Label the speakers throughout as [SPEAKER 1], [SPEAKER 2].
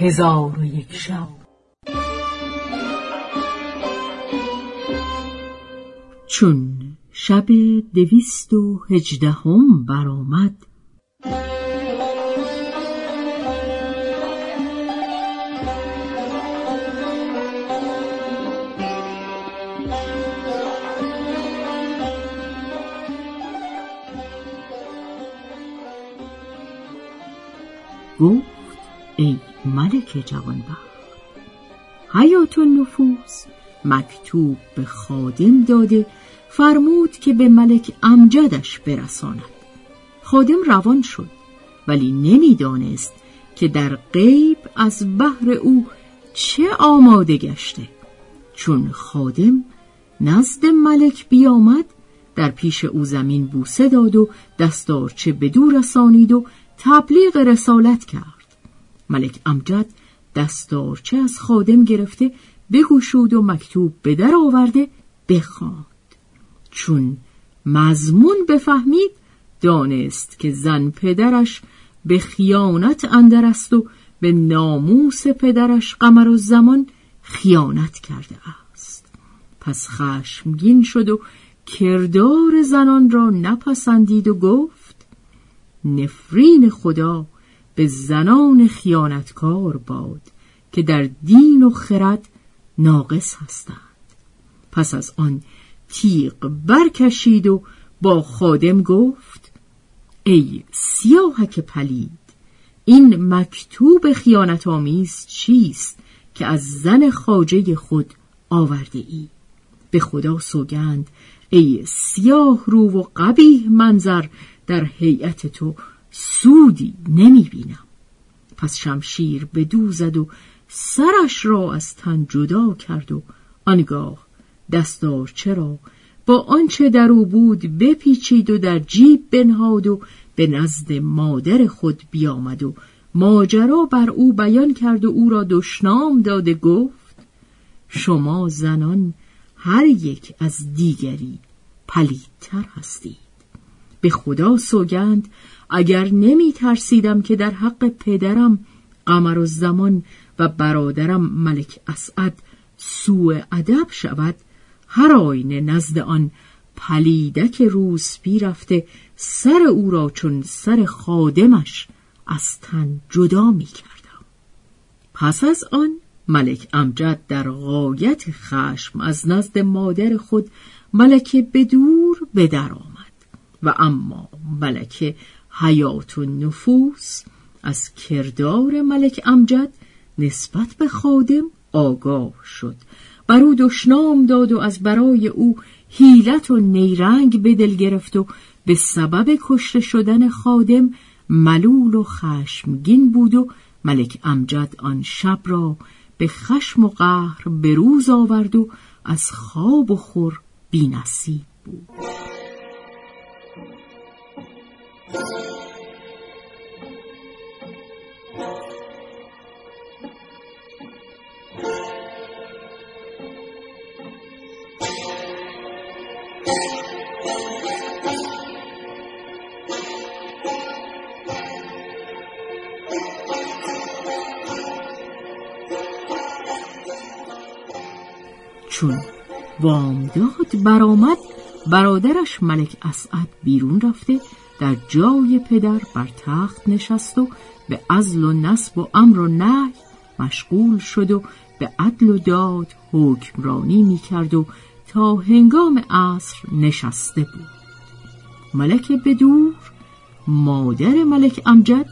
[SPEAKER 1] هزار و یک شب.
[SPEAKER 2] چون شب دویست و هجدهم برآمد گفت ای ملک جوانبخت. حیات النفوس مکتوب به خادم داده فرمود که به ملک امجدش برساند. خادم روان شد ولی نمی‌دانست که در غیب از بحر او چه آماده گشته. چون خادم نزد ملک بیامد در پیش او زمین بوسه داد و دستارچه به دور رسانید و تبلیغ رسالت کرد. ملک امجد دستارچه از خادم گرفته بگوشود و مکتوب به در آورده بخواند. چون مضمون بفهمید دانست که زن پدرش به خیانت اندر است و به ناموس پدرش قمر و زمان خیانت کرده است. پس خشمگین شد و کردار زنان را نپسندید و گفت نفرین خدا به زنان خیانتکار باد که در دین و خرد ناقص هستند. پس از آن تیغ برکشید و با خادم گفت ای سیاهک پلید این مکتوب خیانت آمیز چیست که از زن خاجه خود آورده ای؟ به خدا سوگند ای سیاه رو و قبیه منظر در هیئت تو سودی نمی بینم پس شمشیر به دو زد و سرش را از تن جدا کرد و آنگاه دستار چرا با آنچه در او بود بپیچید و در جیب بنهاد و به نزد مادر خود بیامد و ماجرا بر او بیان کرد و او را دشنام داده گفت شما زنان هر یک از دیگری پلیدتر هستید. به خدا سوگند اگر نمی ترسیدم که در حق پدرم قمر و زمان و برادرم ملک اسعد سوء ادب شود هر آینه نزد آن پلیدک روسپی رفته سر او را چون سر خادمش از تن جدا می کردم. پس از آن ملک امجد در غایت خشم از نزد مادر خود ملکه به دور به در و اما ملکه حیات و نفوس از کردار ملک امجد نسبت به خادم آگاه شد. بر او دشنام داد و از برای او حیلت و نیرنگ به دل گرفت و به سبب کشته شدن خادم ملول و خشمگین بود و ملک امجد آن شب را به خشم و قهر به روز آورد و از خواب و خور بینصیب بود. برآمد برادرش ملک اسعد بیرون رفته در جای پدر بر تخت نشست و به ازل و نسب و امر و نهی مشغول شد و به عدل و داد حکمرانی می کرد و تا هنگام عصر نشسته بود. ملک بدور مادر ملک امجد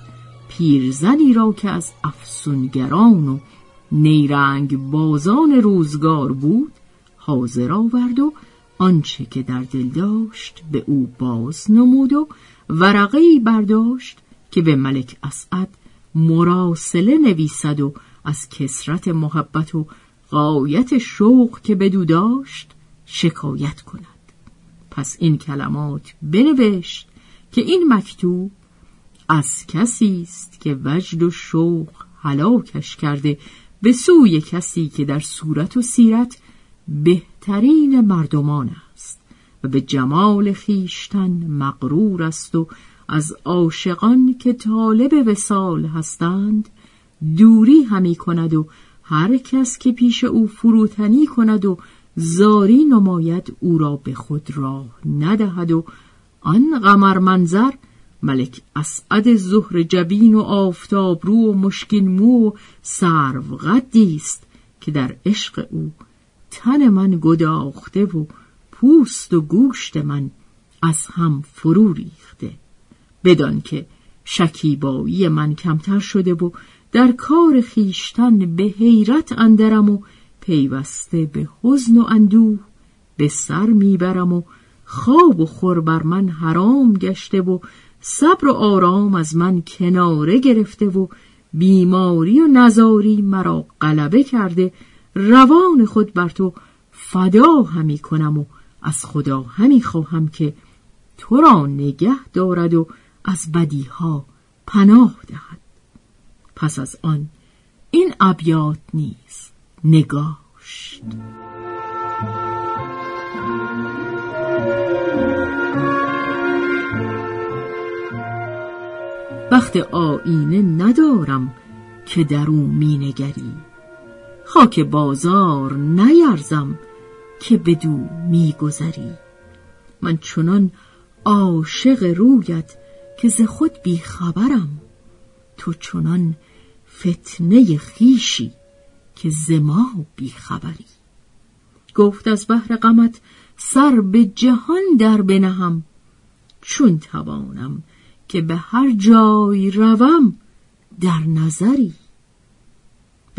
[SPEAKER 2] پیرزنی را که از افسونگران و نیرنگ بازان روزگار بود حاضر آورد و آنچه که در دل داشت به او باز نمود و ورقه برداشت که به ملک اسعد مراسله نویسد و از کسرت محبت و قایت شوق که بدو داشت شکایت کند. پس این کلمات بنوشت که این مکتوب از کسی است که وجد و شوق هلاکش کرده به سوی کسی که در صورت و سیرت بهترین مردمان است و به جمال خیشتن مغرور است و از عاشقان که طالب وسال هستند دوری همی کند و هر کس که پیش او فروتنی کند و زاری نماید او را به خود راه ندهد و آن قمر منظر ملک اسعد زهر جبین و آفتاب رو و مشکین مو و سرو قدی است که در عشق او تن من گداخته و پوست و گوشت من از هم فرو ریخته. بدان که شکیبایی من کمتر شده و در کار خیشتن به حیرت اندرم و پیوسته به حزن و اندوه به سر می‌برم و خواب و خور بر من حرام گشته و صبر و آرام از من کناره گرفته و بیماری و نزاری مرا غلبه کرده روان خود بر تو فدا همی کنم و از خدا همی خواهم که تو را نگه دارد و از بدیها پناه دهد. پس از آن این ابیات نیست نگاشت. وقت آینه ندارم که در او مینگری خاک بازار نیرزم که بدو میگذری. من چنان عاشق رویت که ز خود بیخبرم. تو چنان فتنه خیشی که ز ما بیخبری. گفت از بهر غمت سر به جهان در بنهم. چون توانم که به هر جای روم در نظری.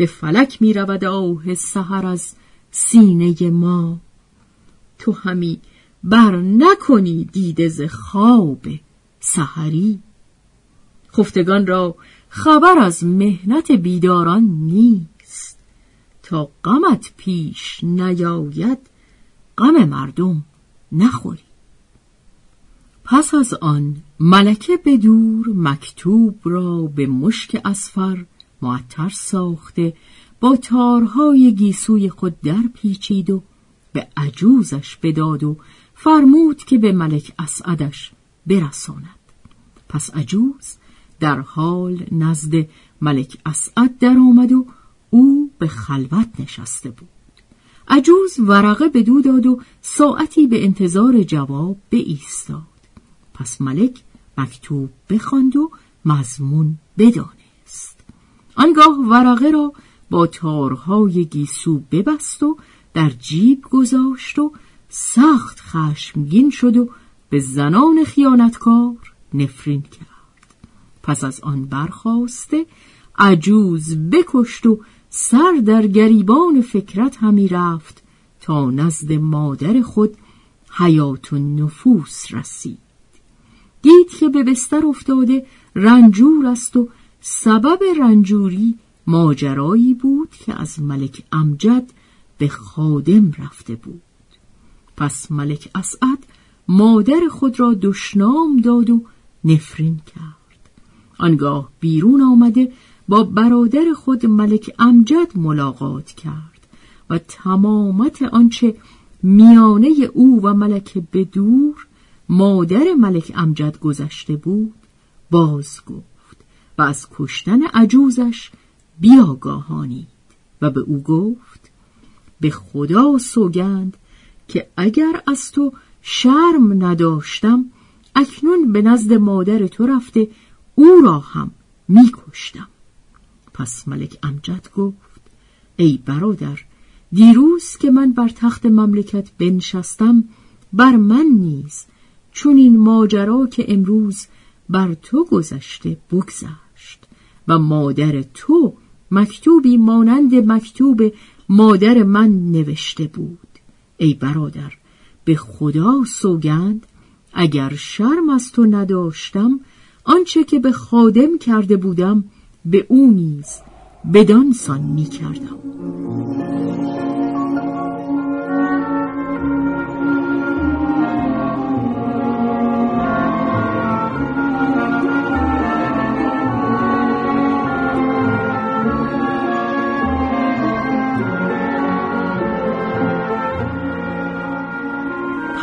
[SPEAKER 2] به فلک می رود آه سهر از سینه ما. تو همی بر نکنی دیده ز خواب سحری. خفتگان را خبر از مهنت بیداران نیست. تا غمت پیش نیاید غم مردم نخوری. پس از آن ملکه به دور مکتوب را به مشک اسفر معطر ساخته با تارهای گیسوی خود در پیچید و به عجوزش بداد و فرمود که به ملک اسعدش برساند. پس عجوز در حال نزد ملک اسعد در آمد و او به خلوت نشسته بود. عجوز ورقه به دو داد و ساعتی به انتظار جواب به ایستاد پس ملک مکتوب بخواند و مضمون بدانست. آنگاه ورقه را با تارهای گیسو ببست و در جیب گذاشت و سخت خشمگین شد و به زنان خیانتکار نفرین کرد. پس از آن برخواسته عجوز بکشت و سر در گریبان فکرت همی رفت تا نزد مادر خود حیات و نفوس رسید. دید که به بستر افتاده رنجور است و سبب رنجوری ماجرایی بود که از ملک امجد به خادم رفته بود. پس ملک اسعد مادر خود را دشنام داد و نفرین کرد. آنگاه بیرون آمده با برادر خود ملک امجد ملاقات کرد و تمامت آنچه میانه او و ملک بدور مادر ملک امجد گذشته بود باز گفت و از کشتن عجوزش بیاگاهانید. و به او گفت به خدا سوگند که اگر از تو شرم نداشتم اکنون به نزد مادر تو رفته او را هم میکشتم. پس ملک امجد گفت ای برادر دیروز که من بر تخت مملکت بنشستم بر من نیز چون این ماجرا که امروز بر تو گذشته بگذشت و مادر تو مکتوبی مانند مکتوب مادر من نوشته بود. ای برادر به خدا سوگند اگر شرم از تو نداشتم آنچه که به خادم کرده بودم به او نیز بدانسان می کردم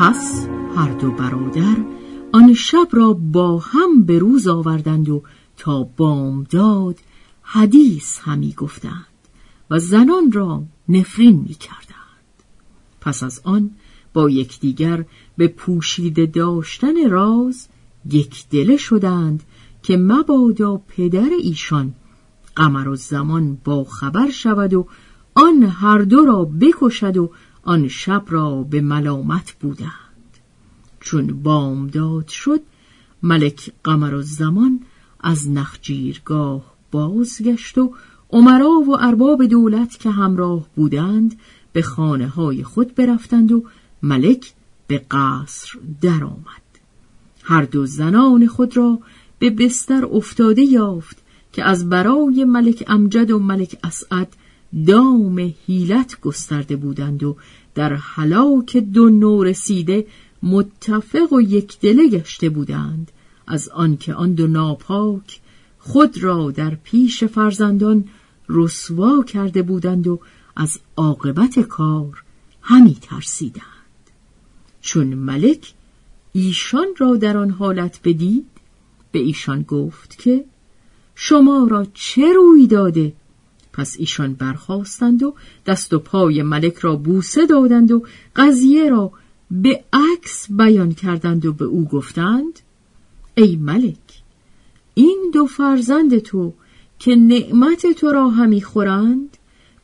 [SPEAKER 2] پس هر دو برادر آن شب را با هم به روز آوردند و تا بامداد حدیث همی گفتند و زنان را نفرین می کردند. پس از آن با یکدیگر به پوشیده داشتن راز یک دله شدند که مبادا پدر ایشان قمر و زمان با خبر شود و آن هر دو را بکشد و آن شب را به ملامت بودند چون بامداد شد ملک قمر و زمان از نخجیرگاه بازگشت و عمرا و ارباب دولت که همراه بودند به خانه های خود برفتند و ملک به قصر درآمد. هر دو زنان خود را به بستر افتاده یافت که از برای ملک امجد و ملک اسعد دام هیلت گسترده بودند و در حلاک دو نو رسیده متفق و یکدله گشته بودند. از آنکه آن دو ناپاک خود را در پیش فرزندان رسوا کرده بودند و از عاقبت کار همی ترسیدند. چون ملک ایشان را در آن حالت بدید به ایشان گفت که شما را چه روی داده پس ایشان برخواستند و دست و پای ملک را بوسه دادند و قضیه را به عکس بیان کردند و به او گفتند ای ملک این دو فرزند تو که نعمت تو را همی خورند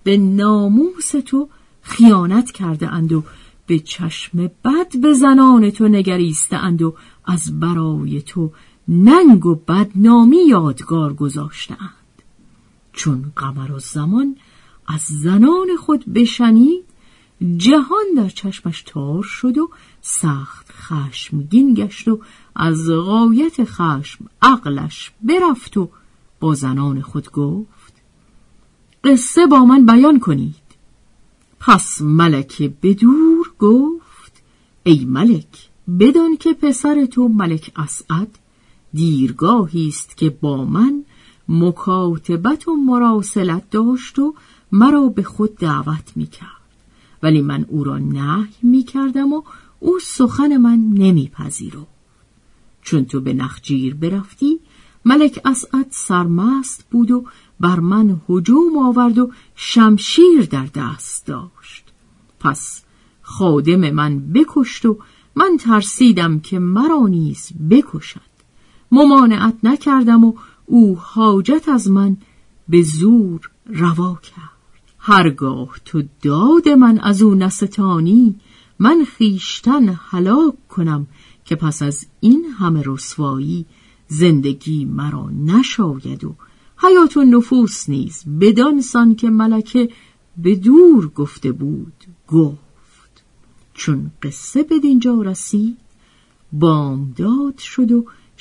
[SPEAKER 2] به ناموس تو خیانت کرده اند و به چشم بد به زنان تو نگریسته اند و از برای تو ننگ و بدنامی یادگار گذاشتند چون قمر و زمان از زنان خود بشنید جهان در چشمش تار شد و سخت خشمگین گشت و از غایت خشم عقلش برفت و با زنان خود گفت قصه با من بیان کنید. پس ملک بدور گفت ای ملک بدان که پسر تو ملک اسعد دیرگاهی است که با من مکاتبت و مراسلت داشت و مرا به خود دعوت می کرد ولی من او را نهی می کردم و او سخن من نمیپذیرو چون تو به نخجیر برفتی ملک اسعد سرمست بود و بر من هجوم آورد و شمشیر در دست داشت. پس خادم من بکشت و من ترسیدم که مرا نیز بکشد. ممانعت نکردم و او حاجت از من به زور روا کرد. هرگاه تو داد من از او نستانی من خیشتن هلاک کنم که پس از این همه رسوایی زندگی مرا نشاید و حیات و نفوس نیز بدانسان که ملکه به دور گفته بود گفت. چون قصه به دینجا رسید بامداد شد و